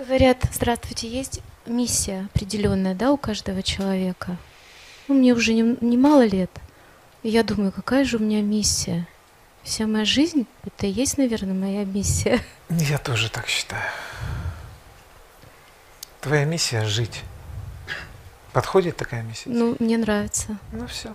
Говорят, здравствуйте, есть миссия определенная, да, у каждого человека. Ну, мне уже немало не лет. И я думаю, какая же у меня миссия? Вся моя жизнь — это и есть, наверное, моя миссия. Я тоже так считаю. Твоя миссия — жить. Подходит такая миссия? Ну, мне нравится. Ну все.